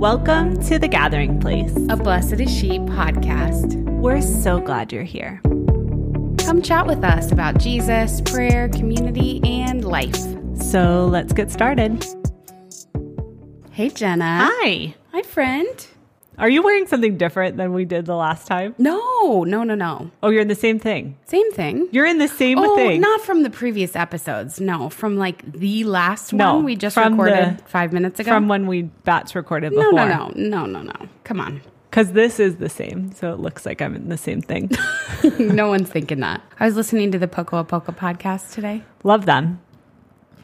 Welcome to The Gathering Place. a Blessed is She podcast. We're so glad you're here. Come chat with us about Jesus, prayer, community, and life. So let's get started. Hey, Jenna. Hi. Hi, friend. Are you wearing something different than we did the last time? No, no, no, no. Oh, you're in the same thing. Same thing. You're in the same oh, thing. not from the previous episodes. No, from like the last No, one we just recorded the- five minutes ago. From when we bats recorded no, before. no, no, no, no, no. Come on. Because this is the same. So it looks like I'm in the same thing. no one's thinking that. I was listening to the Poco a Poco podcast today. Love them.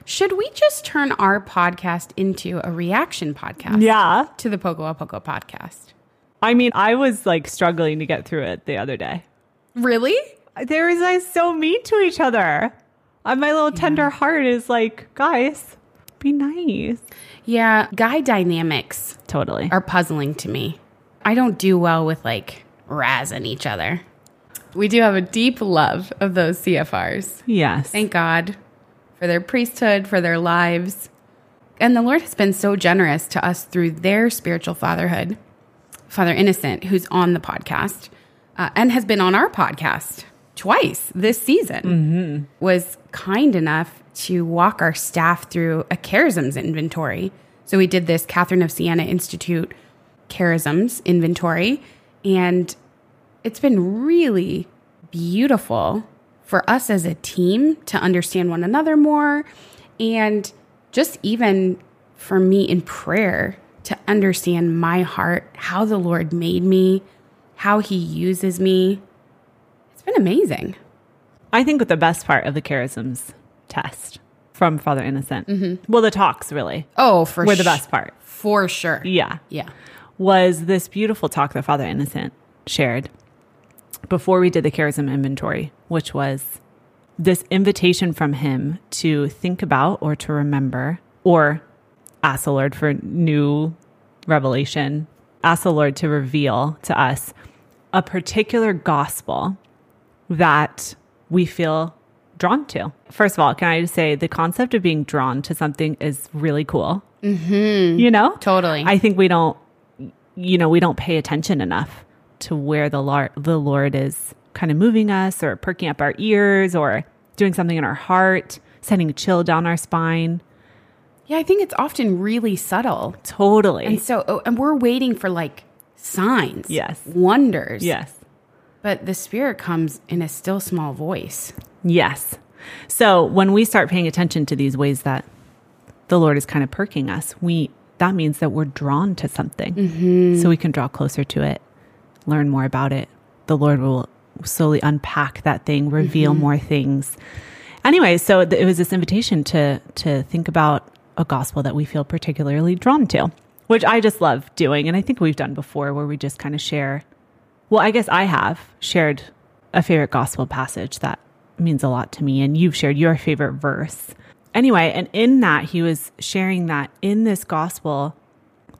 Should we just turn our podcast into a reaction podcast? Yeah. To the Poco a Poco podcast. I mean, I was like struggling to get through it the other day. Really? There is like so mean to each other. And my little tender heart is like, guys, be nice. Yeah, guy dynamics Totally. are puzzling to me. I don't do well with like razzing each other. We do have a deep love of those CFRs. yes. Thank God for their priesthood, for their lives. And the Lord has been so generous to us through their spiritual fatherhood. Father Innocent, who's on the podcast uh, and has been on our podcast twice this season, was kind enough to walk our staff through a charisms inventory. So we did this Catherine of Siena Institute charisms inventory, and it's been really beautiful for us as a team to understand one another more and just even for me in prayer to understand my heart, how the Lord made me, how he uses me. It's been amazing. I think with the best part of the charisms test from Father Innocent, mm-hmm. well, the talks really Oh, for sure. were the best part. For sure. Yeah. Yeah. Was this beautiful talk that Father Innocent shared before we did the charism inventory, which was this invitation from him to think about or to remember or ask the Lord for new revelation, ask the Lord to reveal to us a particular gospel that we feel drawn to. First of all, can I just say the concept of being drawn to something is really cool. Mm-hmm. You know? Totally. I think we don't, you know, we don't pay attention enough to where the Lord, the Lord is kind of moving us or perking up our ears or doing something in our heart, sending a chill down our spine. Yeah, I think it's often really subtle. Totally. And so, oh, and we're waiting for like signs, Yes. wonders. yes. But the Spirit comes in a still small voice. Yes. So when we start paying attention to these ways that the Lord is kind of perking us, we that means that we're drawn to something. Mm-hmm. So we can draw closer to it, learn more about it. The Lord will slowly unpack that thing, reveal mm-hmm. more things. Anyway, so th- it was this invitation to to think about a gospel that we feel particularly drawn to, which I just love doing, and I think we've done before, where we just kind of share. Well, I guess I have shared a favorite gospel passage that means a lot to me, and you've shared your favorite verse. Anyway, and in that, he was sharing that in this gospel,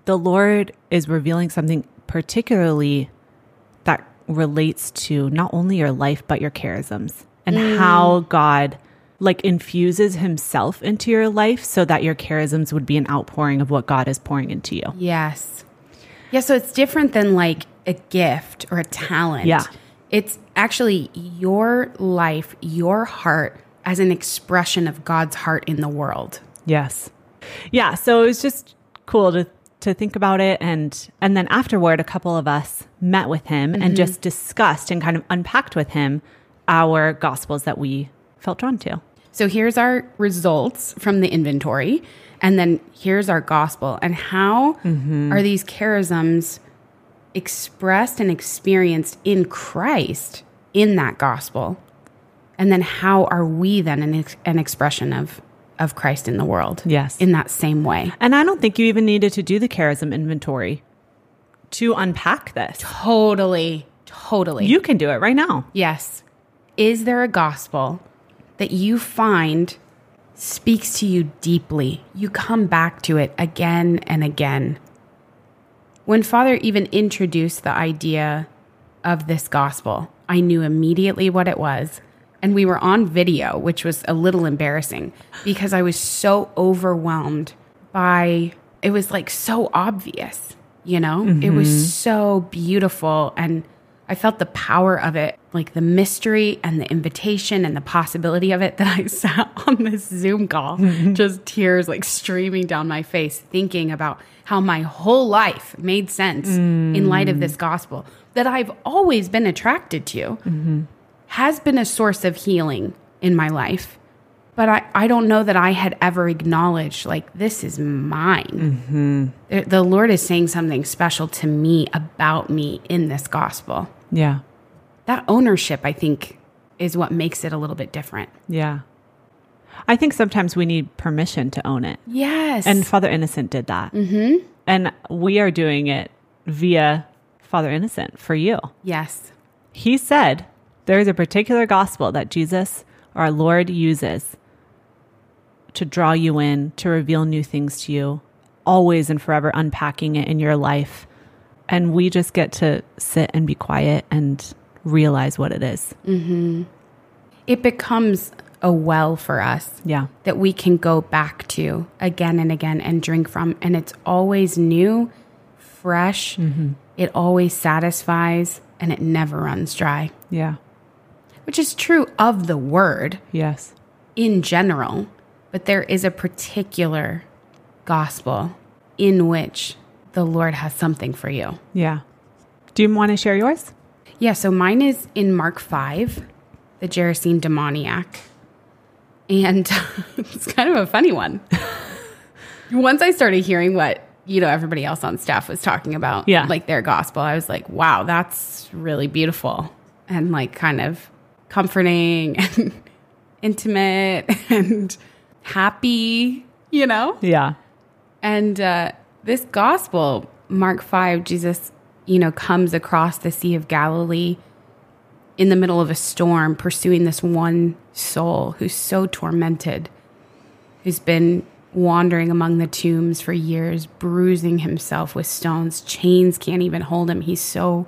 the Lord is revealing something particularly that relates to not only your life, but your charisms and mm. how God like infuses himself into your life so that your charisms would be an outpouring of what God is pouring into you. Yes. Yeah, so it's different than like a gift or a talent. Yeah. It's actually your life, your heart as an expression of God's heart in the world. Yes. Yeah. So it was just cool to to think about it and and then afterward a couple of us met with him and mm-hmm. just discussed and kind of unpacked with him our gospels that we felt drawn to. So here's our results from the inventory. And then here's our gospel. And how mm-hmm. are these charisms expressed and experienced in Christ in that gospel? And then how are we then an, ex- an expression of, of Christ in the world? Yes. In that same way. And I don't think you even needed to do the charism inventory to unpack this. Totally. Totally. You can do it right now. Yes. Is there a gospel that you find speaks to you deeply? You come back to it again and again. When Father even introduced the idea of this gospel, I knew immediately what it was. And we were on video, which was a little embarrassing because I was so overwhelmed by it was like so obvious. You know, it was mm-hmm. so beautiful. And I felt the power of it, like the mystery and the invitation and the possibility of it, that I sat on this Zoom call, mm-hmm. just tears like streaming down my face, thinking about how my whole life made sense in light of mm. this gospel that I've always been attracted to, mm-hmm. Has been a source of healing in my life. But I, I don't know that I had ever acknowledged, like, this is mine. The- The Lord is saying something special to me about me in this gospel. Yeah. That ownership, I think, is what makes it a little bit different. Yeah. I think sometimes we need permission to own it. Yes. And Father Innocent did that. Mm-hmm. And we are doing it via Father Innocent for you. yes. He said there is a particular gospel that Jesus, our Lord, uses to draw you in, to reveal new things to you, always and forever unpacking it in your life. And we just get to sit and be quiet and realize what it is. Mm-hmm. It becomes a well for us. Yeah. that we can go back to again and again and drink from. And it's always new, fresh, mm-hmm. it always satisfies, and it never runs dry, Yeah. Which is true of the word Yes. in general. But there is a particular gospel in which the Lord has something for you. Yeah. Do you want to share yours? Yeah, so mine is in Mark 5, the Gerasene demoniac. And it's kind of a funny one. Once I started hearing what, you know, everybody else on staff was talking about, Yeah. like their gospel, I was like, wow, that's really beautiful and like kind of comforting and intimate and happy, you know? Yeah. And uh, this gospel, Mark 5, Jesus, you know, comes across the Sea of Galilee in the middle of a storm, pursuing this one soul who's so tormented, who's been wandering among the tombs for years, bruising himself with stones. Chains can't even hold him. He's so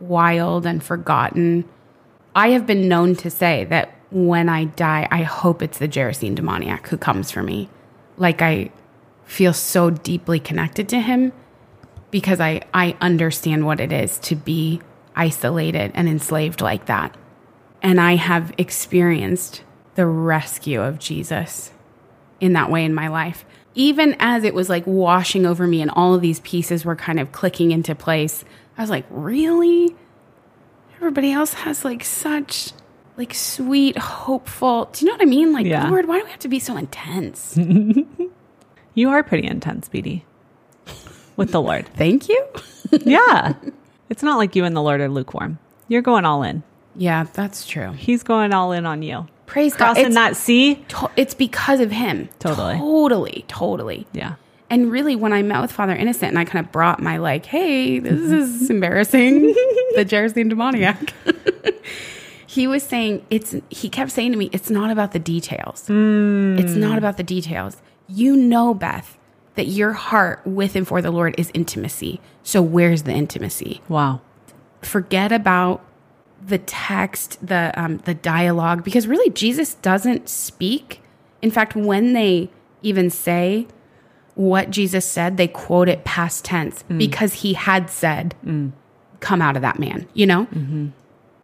wild and forgotten. I have been known to say that when I die, I hope it's the Gerasene demoniac who comes for me. Like I feel so deeply connected to him because I, I understand what it is to be isolated and enslaved like that. And I have experienced the rescue of Jesus in that way in my life. Even as it was like washing over me and all of these pieces were kind of clicking into place, I was like, really? Everybody else has like such like sweet, hopeful. Do you know what I mean? Like, Yeah. Lord, why do we have to be so intense? You are pretty intense, Beatty, with the Lord. Thank you. Yeah. it's not like you and the Lord are lukewarm. You're going all in. Yeah, that's true. He's going all in on you. Praise God. Crossing that sea. to- it's because of him. Totally. Totally. Totally. Yeah. And really, when I met with Father Innocent and I kind of brought my, like, hey, this is embarrassing, the Gerasene demoniac, he was saying, it's, he kept saying to me, it's not about the details. It's not about the details. You know, Beth, that your heart with and for the Lord is intimacy. So where's the intimacy? Wow. forget about the text, the um, the dialogue, because really Jesus doesn't speak. In fact, when they even say what Jesus said, they quote it past tense mm. because he had said, mm. "Come out of that man," you know. Mm-hmm.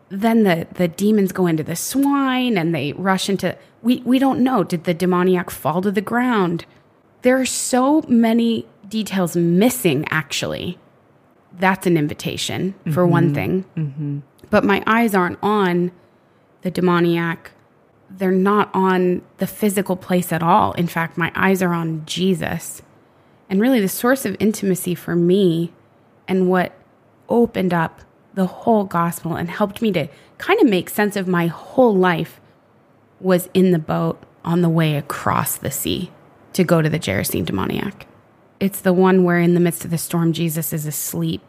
Then the the demons go into the swine and they rush into. We we don't know. Did the demoniac fall to the ground? There are so many details missing. Actually, that's an invitation for mm-hmm. one thing. Mm-hmm. But my eyes aren't on the demoniac. They're not on the physical place at all. In fact, my eyes are on Jesus. And really, the source of intimacy for me and what opened up the whole gospel and helped me to kind of make sense of my whole life was in the boat on the way across the sea to go to the Gerasene demoniac. It's the one where, in the midst of the storm, Jesus is asleep.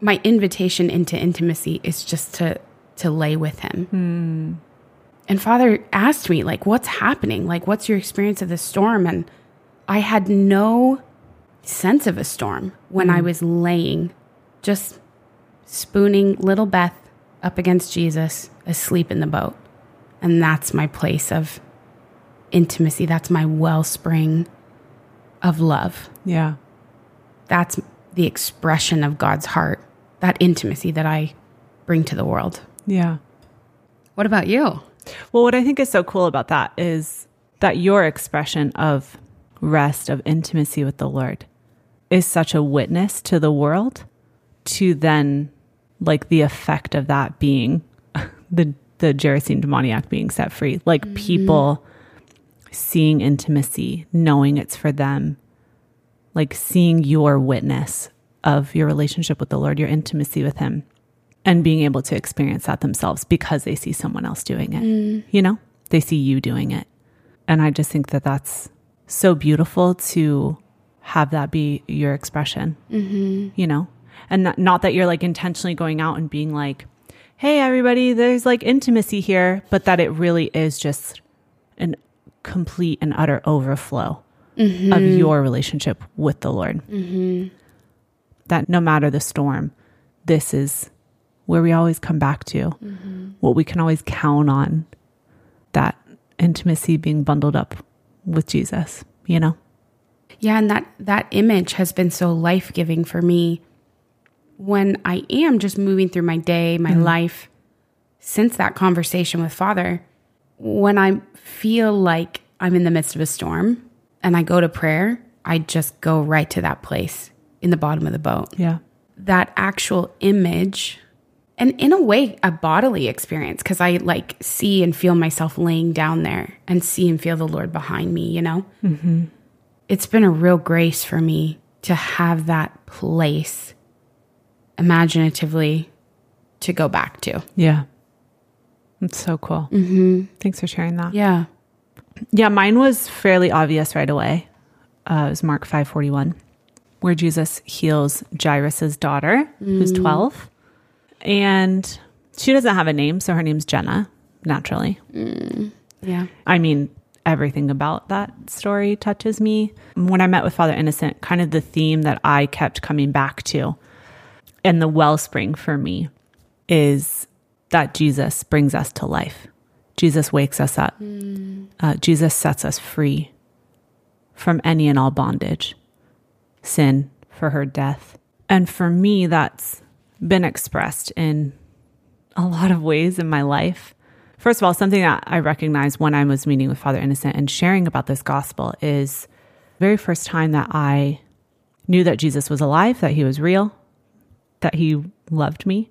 My invitation into intimacy is just to to lay with him. Hmm. And Father asked me, like, what's happening? Like, what's your experience of the storm? And I had no sense of a storm when I mm. was laying, just spooning little Beth up against Jesus, asleep in the boat. And that's my place of intimacy. That's my wellspring of love. Yeah. That's the expression of God's heart, that intimacy that I bring to the world. Yeah. What about you? Well, what I think is so cool about that is that your expression of rest, of intimacy with the Lord, is such a witness to the world to then like the effect of that being the the Gerasene demoniac being set free. Like mm-hmm. people seeing intimacy, knowing it's for them, like seeing your witness of your relationship with the Lord, your intimacy with Him, and being able to experience that themselves because they see someone else doing it. Mm. You know, they see you doing it. And I just think that that's so beautiful to have that be your expression, mm-hmm. you know? And not, not that you're like intentionally going out and being like, hey, everybody, there's like intimacy here, but that it really is just an complete and utter overflow of mm-hmm. your relationship with the Lord. Mm-hmm. That no matter the storm, this is where we always come back to, what we can always count on that intimacy being bundled up with Jesus, you know? Yeah, and that that image has been so life-giving for me when I am just moving through my day, my mm-hmm. life since that conversation with Father. When I feel like I'm in the midst of a storm and I go to prayer, I just go right to that place in the bottom of the boat. Yeah. That actual image and in a way a bodily experience because I like see and feel myself laying down there and see and feel the Lord behind me, you know? Mm-hmm. It's been a real grace for me to have that place imaginatively to go back to. Yeah. It's so cool. Mm-hmm. Thanks for sharing that. Yeah. Yeah, mine was fairly obvious right away. Uh, it was Mark 541, where Jesus heals Jairus's daughter, who's 12. And she doesn't have a name, so her name's Jenna, naturally. Yeah. I mean, everything about that story touches me. When I met with Father Innocent, kind of the theme that I kept coming back to and the wellspring for me is that Jesus brings us to life. Jesus wakes us up. Uh, Jesus sets us free from any and all bondage, sin for her death. And for me, that's been expressed in a lot of ways in my life. First of all, something that I recognized when I was meeting with Father Innocent and sharing about this gospel is very first time that I knew that Jesus was alive, that he was real, that he loved me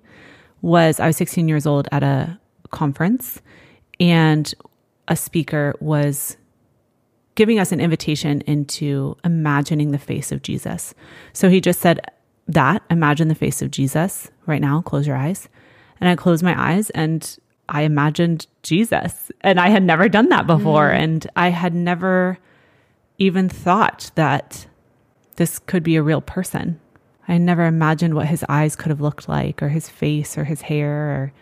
was I was 16 years old at a conference and a speaker was giving us an invitation into imagining the face of Jesus. So he just said that, imagine the face of Jesus right now, close your eyes. And I closed my eyes and I imagined Jesus. And I had never done that before. Mm. And I had never even thought that this could be a real person. I never imagined what his eyes could have looked like, or his face, or his hair. Or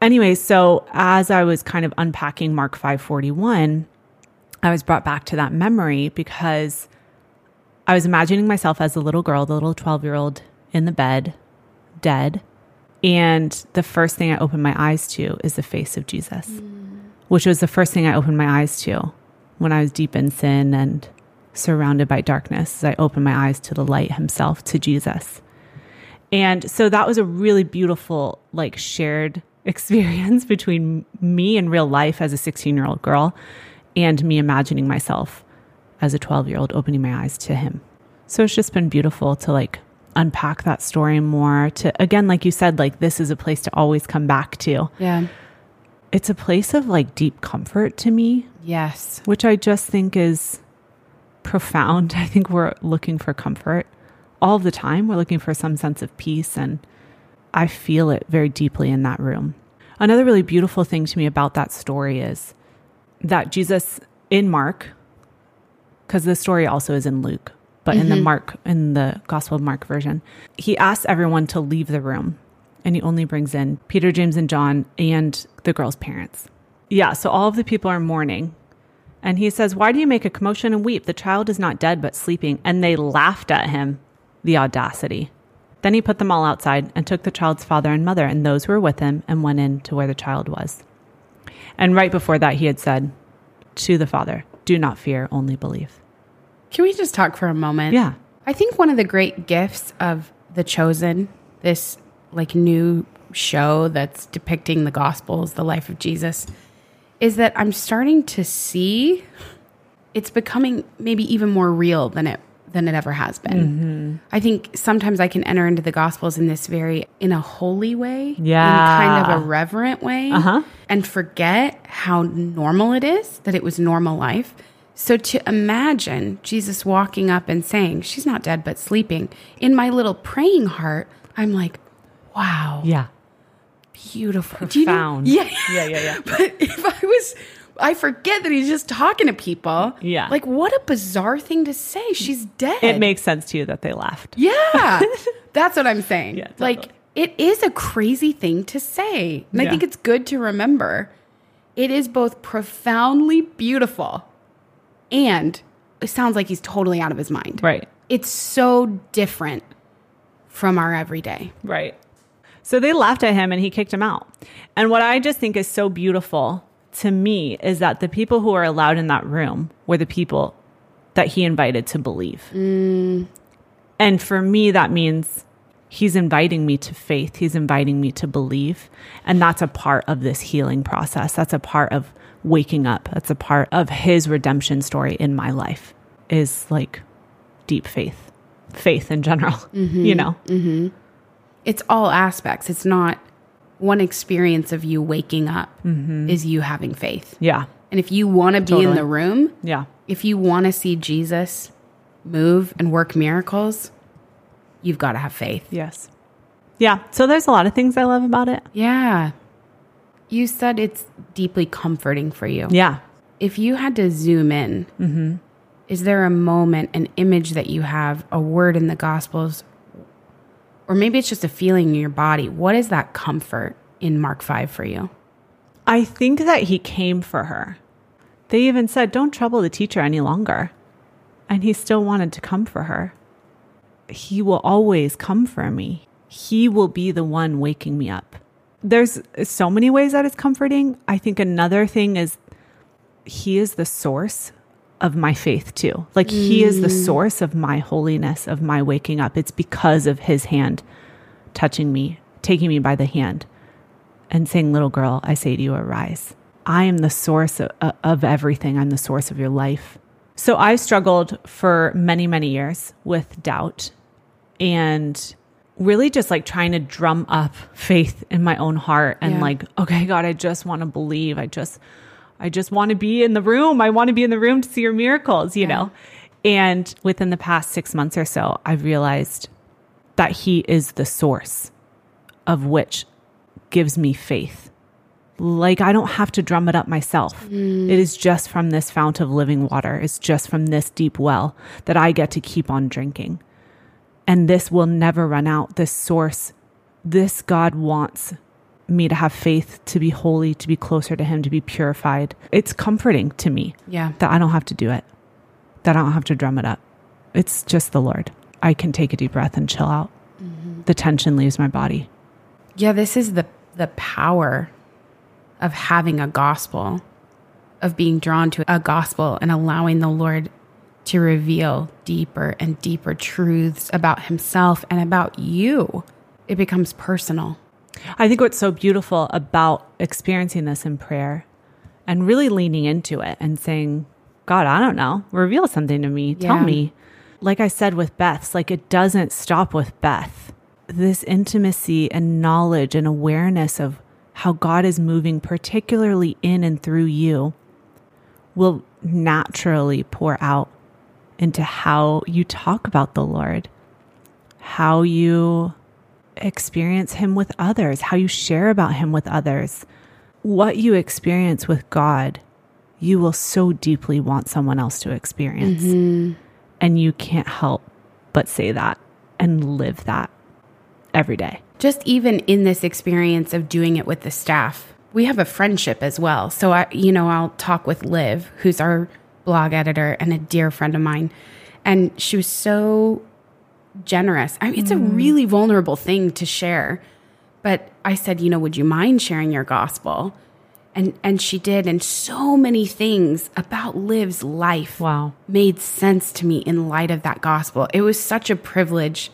anyway, so as I was kind of unpacking Mark five forty one, I was brought back to that memory because I was imagining myself as a little girl, the little twelve year old in the bed, dead, and the first thing I opened my eyes to is the face of Jesus, which was the first thing I opened my eyes to when I was deep in sin and surrounded by darkness. I opened my eyes to the light himself, to Jesus. And so that was a really beautiful, like, shared experience between me in real life as a 16 year old girl and me imagining myself as a 12 year old opening my eyes to him. So it's just been beautiful to like unpack that story more. To, again, like you said, like, this is a place to always come back to. Yeah. It's a place of like deep comfort to me, Yes. which I just think is profound. I think we're looking for comfort all the time. We're looking for some sense of peace, and I feel it very deeply in that room. Another really beautiful thing to me about that story is that Jesus in Mark, because the story also is in Luke, but in the mm-hmm. Mark, in the Gospel of Mark version, he asks everyone to leave the room and he only brings in Peter, James, and John and the girl's parents. Yeah, so all of the people are mourning. And he says, Why do you make a commotion and weep? The child is not dead, but sleeping. And they laughed at him, the audacity. Then he put them all outside and took the child's father and mother and those who were with him and went in to where the child was. And right before that, he had said to the father, Do not fear, only believe. Can we just talk for a moment? Yeah. I think one of the great gifts of The Chosen, this like new show that's depicting the Gospels, the life of Jesus, is that I'm starting to see it's becoming maybe even more real than it than it ever has been. I think sometimes I can enter into the Gospels in this very in a holy way, Yeah. in kind of a reverent way, Uh-huh. and forget how normal it is that it was normal life. So to imagine Jesus walking up and saying, "She's not dead but sleeping," in my little praying heart, I'm like, "Wow, Yeah. beautiful, Do you know- Profound. yeah, Yeah, yeah, yeah. but if I was, I forget that he's just talking to people. Yeah. Like, what a bizarre thing to say. She's dead. It makes sense to you that they laughed. Yeah. That's what I'm saying. Yeah, totally. Like, it is a crazy thing to say. And I think it's good to remember. It is both profoundly beautiful and it sounds like he's totally out of his mind. Right. It's so different from our everyday. Right. So they laughed at him and he kicked him out. And what I just think is so beautiful to me is that the people who are allowed in that room were the people that he invited to believe. Mm. And for me, that means he's inviting me to faith. He's inviting me to believe. And that's a part of this healing process. That's a part of waking up. That's a part of his redemption story in my life is like deep faith, faith in general, mm-hmm. you know? Mm-hmm. It's all aspects. It's not one experience of you waking up mm-hmm. is you having faith. Yeah. And if you want to be in the room, Yeah. if you want to see Jesus move and work miracles, you've got to have faith. Yes. Yeah. So there's a lot of things I love about it. Yeah. You said it's deeply comforting for you. Yeah. If you had to zoom in, mm-hmm. is there a moment, an image that you have, a word in the Gospels, or maybe it's just a feeling in your body? What is that comfort in Mark 5 for you? I think that he came for her. They even said, don't trouble the teacher any longer. And he still wanted to come for her. He will always come for me. He will be the one waking me up. There's so many ways that it's comforting. I think another thing is he is the source of my faith too. Like he is the mm. source of my holiness, of my waking up. It's because of his hand touching me, taking me by the hand and saying, Little girl, I say to you, arise. I am the source of, of everything. I'm the source of your life. So I struggled for many, many years with doubt and really just like trying to drum up faith in my own heart and Yeah. like, okay, God, I just want to believe. I just, I just want to be in the room. I want to be in the room to see your miracles, you know? And within the past six months or so, I've realized that He is the source of which gives me faith. Like I don't have to drum it up myself. Mm. It is just from this fount of living water. It's just from this deep well that I get to keep on drinking. And this will never run out. This source, this God wants me to have faith, to be holy, to be closer to Him, to be purified. It's comforting to me Yeah. that I don't have to do it, that I don't have to drum it up. It's just the Lord. I can take a deep breath and chill out. Mm-hmm. The tension leaves my body. Yeah, this is the the power of having a gospel, of being drawn to a gospel and allowing the Lord to reveal deeper and deeper truths about himself and about you. It becomes personal. I think what's so beautiful about experiencing this in prayer and really leaning into it and saying, God, I don't know, reveal something to me, tell me. Like I said with Beth's, like it doesn't stop with Beth. This intimacy and knowledge and awareness of how God is moving, particularly in and through you, will naturally pour out into how you talk about the Lord, how you experience Him with others, how you share about Him with others. What you experience with God, you will so deeply want someone else to experience. Mm-hmm. And you can't help but say that and live that every day. Just even in this experience of doing it with the staff, we have a friendship as well. So I, you know, I'll talk with Liv, who's our blog editor and a dear friend of mine, and she was so generous. I mean, it's a mm. really vulnerable thing to share. But I said, you know, would you mind sharing your gospel? And and she did and so many things about Liv's life Wow. made sense to me in light of that gospel. It was such a privilege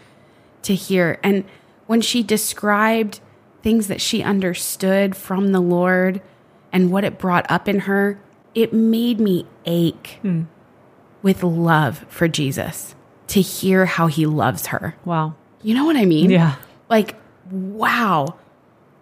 to hear. And when she described things that she understood from the Lord and what it brought up in her, it made me ache hmm. with love for Jesus to hear how he loves her. Wow. You know what I mean? Yeah. Like, wow.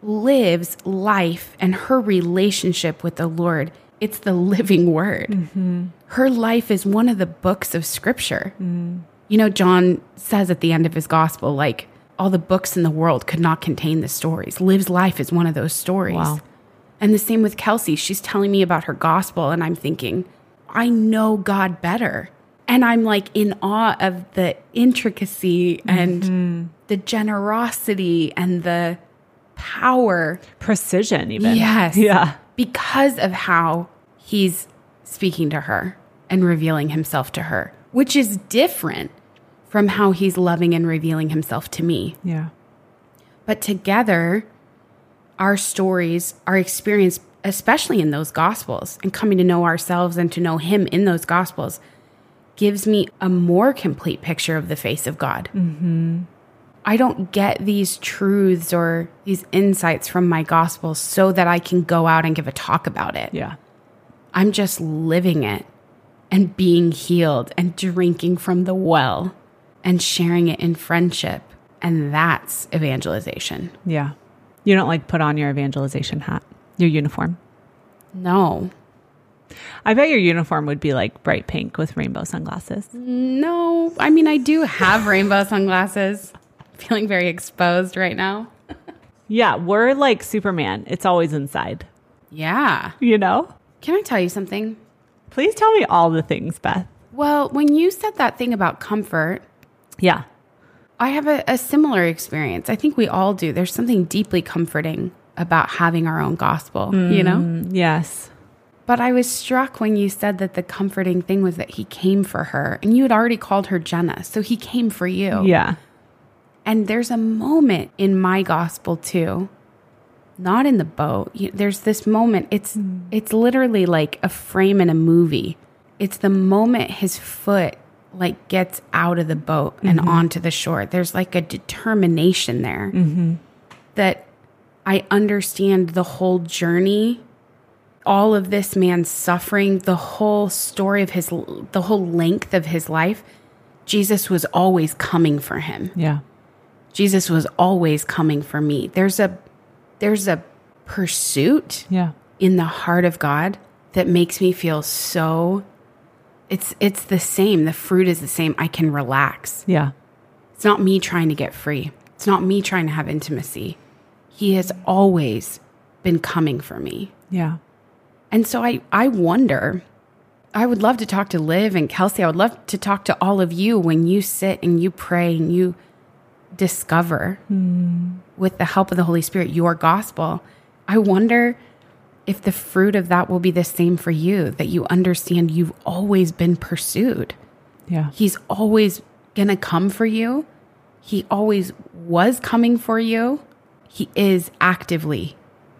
Liv's life and her relationship with the Lord. It's the living word. Mm-hmm. Her life is one of the books of scripture. Mm. You know, John says at the end of his gospel, like, all the books in the world could not contain the stories. Liv's life is one of those stories. Wow. And the same with Kelsey. She's telling me about her gospel, and I'm thinking, I know God better. And I'm like in awe of the intricacy and mm-hmm. the generosity and the power Precision, even. Yes. Yeah. because of how he's speaking to her and revealing himself to her, which is different from how he's loving and revealing himself to me. Yeah. But together, our stories, our experience, especially in those gospels and coming to know ourselves and to know him in those gospels, gives me a more complete picture of the face of God. Mm-hmm. I don't get these truths or these insights from my gospels so that I can go out and give a talk about it. Yeah. I'm just living it and being healed and drinking from the well and sharing it in friendship. And that's evangelization. Yeah. You don't like put on your evangelization hat, your uniform. No, I bet your uniform would be like bright pink with rainbow sunglasses. no. I mean, I do have rainbow sunglasses. Feeling very exposed right now. Yeah, we're like Superman. It's always inside, Yeah. you know? Can I tell you something? Please tell me all the things, Beth. Well, when you said that thing about comfort, Yeah. I have a, a similar experience. I think we all do. There's something deeply comforting about having our own gospel, you know? Mm, Yes. But I was struck when you said that the comforting thing was that he came for her and you had already called her Jenna. So he came for you. Yeah. And there's a moment in my gospel too, not in the boat. You- There's this moment. It's it's literally like a frame in a movie. It's the moment his foot like gets out of the boat and mm-hmm. onto the shore. There's like a determination there mm-hmm. that I understand the whole journey, all of this man's suffering, the whole story of his, the whole length of his life. Jesus was always coming for him. Yeah. Jesus was always coming for me. There's a there's a pursuit Yeah. in the heart of God that makes me feel so it's it's the same. The fruit is the same. I can relax. Yeah. It's not me trying to get free. It's not me trying to have intimacy. He has always been coming for me. Yeah. And so I, I wonder, I would love to talk to Liv and Kelsey. I would love to talk to all of you when you sit and you pray and you discover hmm. with the help of the Holy Spirit your gospel. I wonder if the fruit of that will be the same for you, that you understand you've always been pursued. Yeah. He's always going to come for you. He always was coming for you. He is actively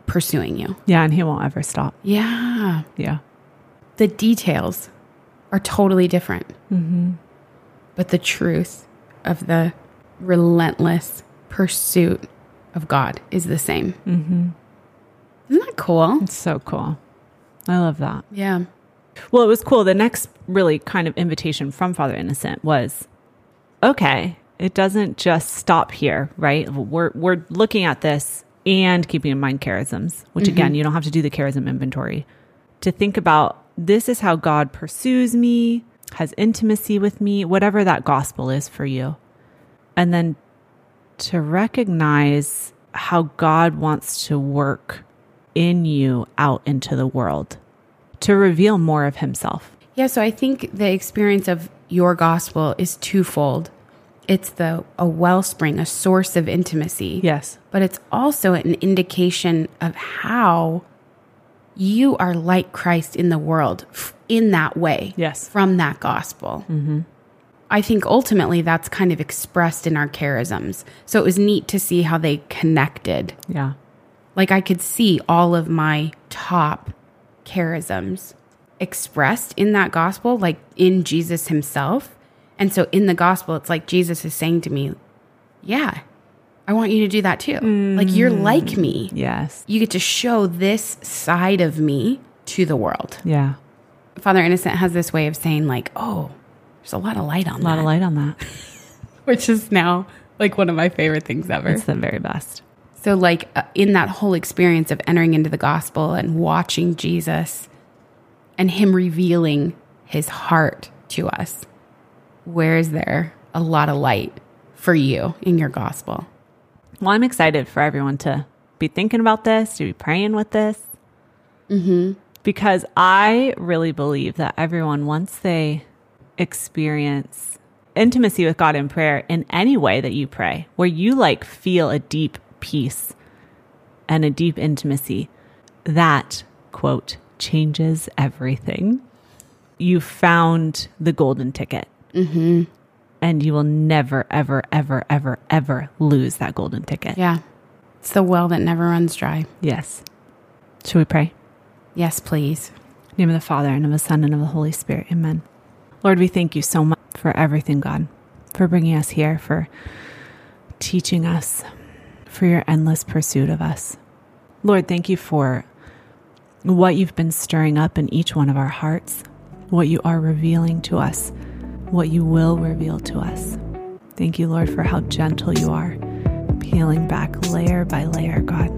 pursuing you. Yeah. And he won't ever stop. Yeah. Yeah. The details are totally different. But the truth of the relentless pursuit of God is the same. Mm-hmm. Isn't that cool? It's so cool. I love that. Yeah. Well, it was cool. The next really kind of invitation from Father Innocent was okay, it doesn't just stop here, right? We're we're looking at this and keeping in mind charisms, which again, mm-hmm. you don't have to do the charism inventory. To think about this is how God pursues me, has intimacy with me, whatever that gospel is for you. And then to recognize how God wants to work in you out into the world to reveal more of himself. Yeah, so I think the experience of your gospel is twofold. It's the a wellspring, a source of intimacy. Yes. But it's also an indication of how you are like Christ in the world in that way. Yes. From that gospel. Mm-hmm. I think ultimately that's kind of expressed in our charisms. So it was neat to see how they connected. Yeah. Like I could see all of my top charisms expressed in that gospel, like in Jesus himself. And so in the gospel, it's like Jesus is saying to me, Yeah, I want you to do that too. Like you're mm. like me. Yes. You get to show this side of me to the world. Yeah. Father Innocent has this way of saying, like, oh, there's a lot of light on that. A lot of light on that. Which is now like one of my favorite things ever. It's the very best. So, like, uh, in that whole experience of entering into the gospel and watching Jesus and him revealing his heart to us, where is there a lot of light for you in your gospel? Well, I'm excited for everyone to be thinking about this, to be praying with this. Mm-hmm. Because I really believe that everyone, once they experience intimacy with God in prayer in any way that you pray, where you like feel a deep peace and a deep intimacy, that quote changes everything. You found the golden ticket. Mm-hmm. And you will never, ever, ever, ever, ever lose that golden ticket. Yeah. It's the well that never runs dry. Yes. Should we pray? Yes, please. Name of the Father, and of the Son, and of the Holy Spirit. Amen. Lord, we thank you so much for everything, God, for bringing us here, for teaching us, for your endless pursuit of us. Lord, thank you for what you've been stirring up in each one of our hearts, what you are revealing to us, what you will reveal to us. Thank you, Lord, for how gentle you are, peeling back layer by layer, God.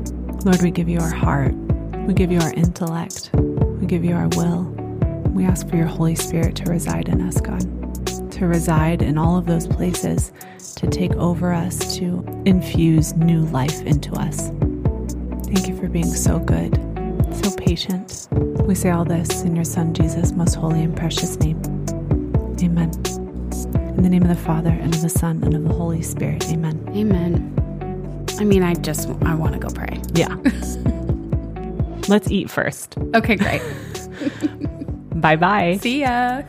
Lord, we give you our heart. We give you our intellect. We give you our will. We ask for your Holy Spirit to reside in us, God, to reside in all of those places, to take over us, to infuse new life into us. Thank you for being so good, so patient. We say all this in your Son, Jesus' most holy and precious name. Amen. In the name of the Father, and of the Son, and of the Holy Spirit. Amen. Amen. I mean, I just, I want to go pray. Yeah. Let's eat first. Okay, great. Bye bye. See ya.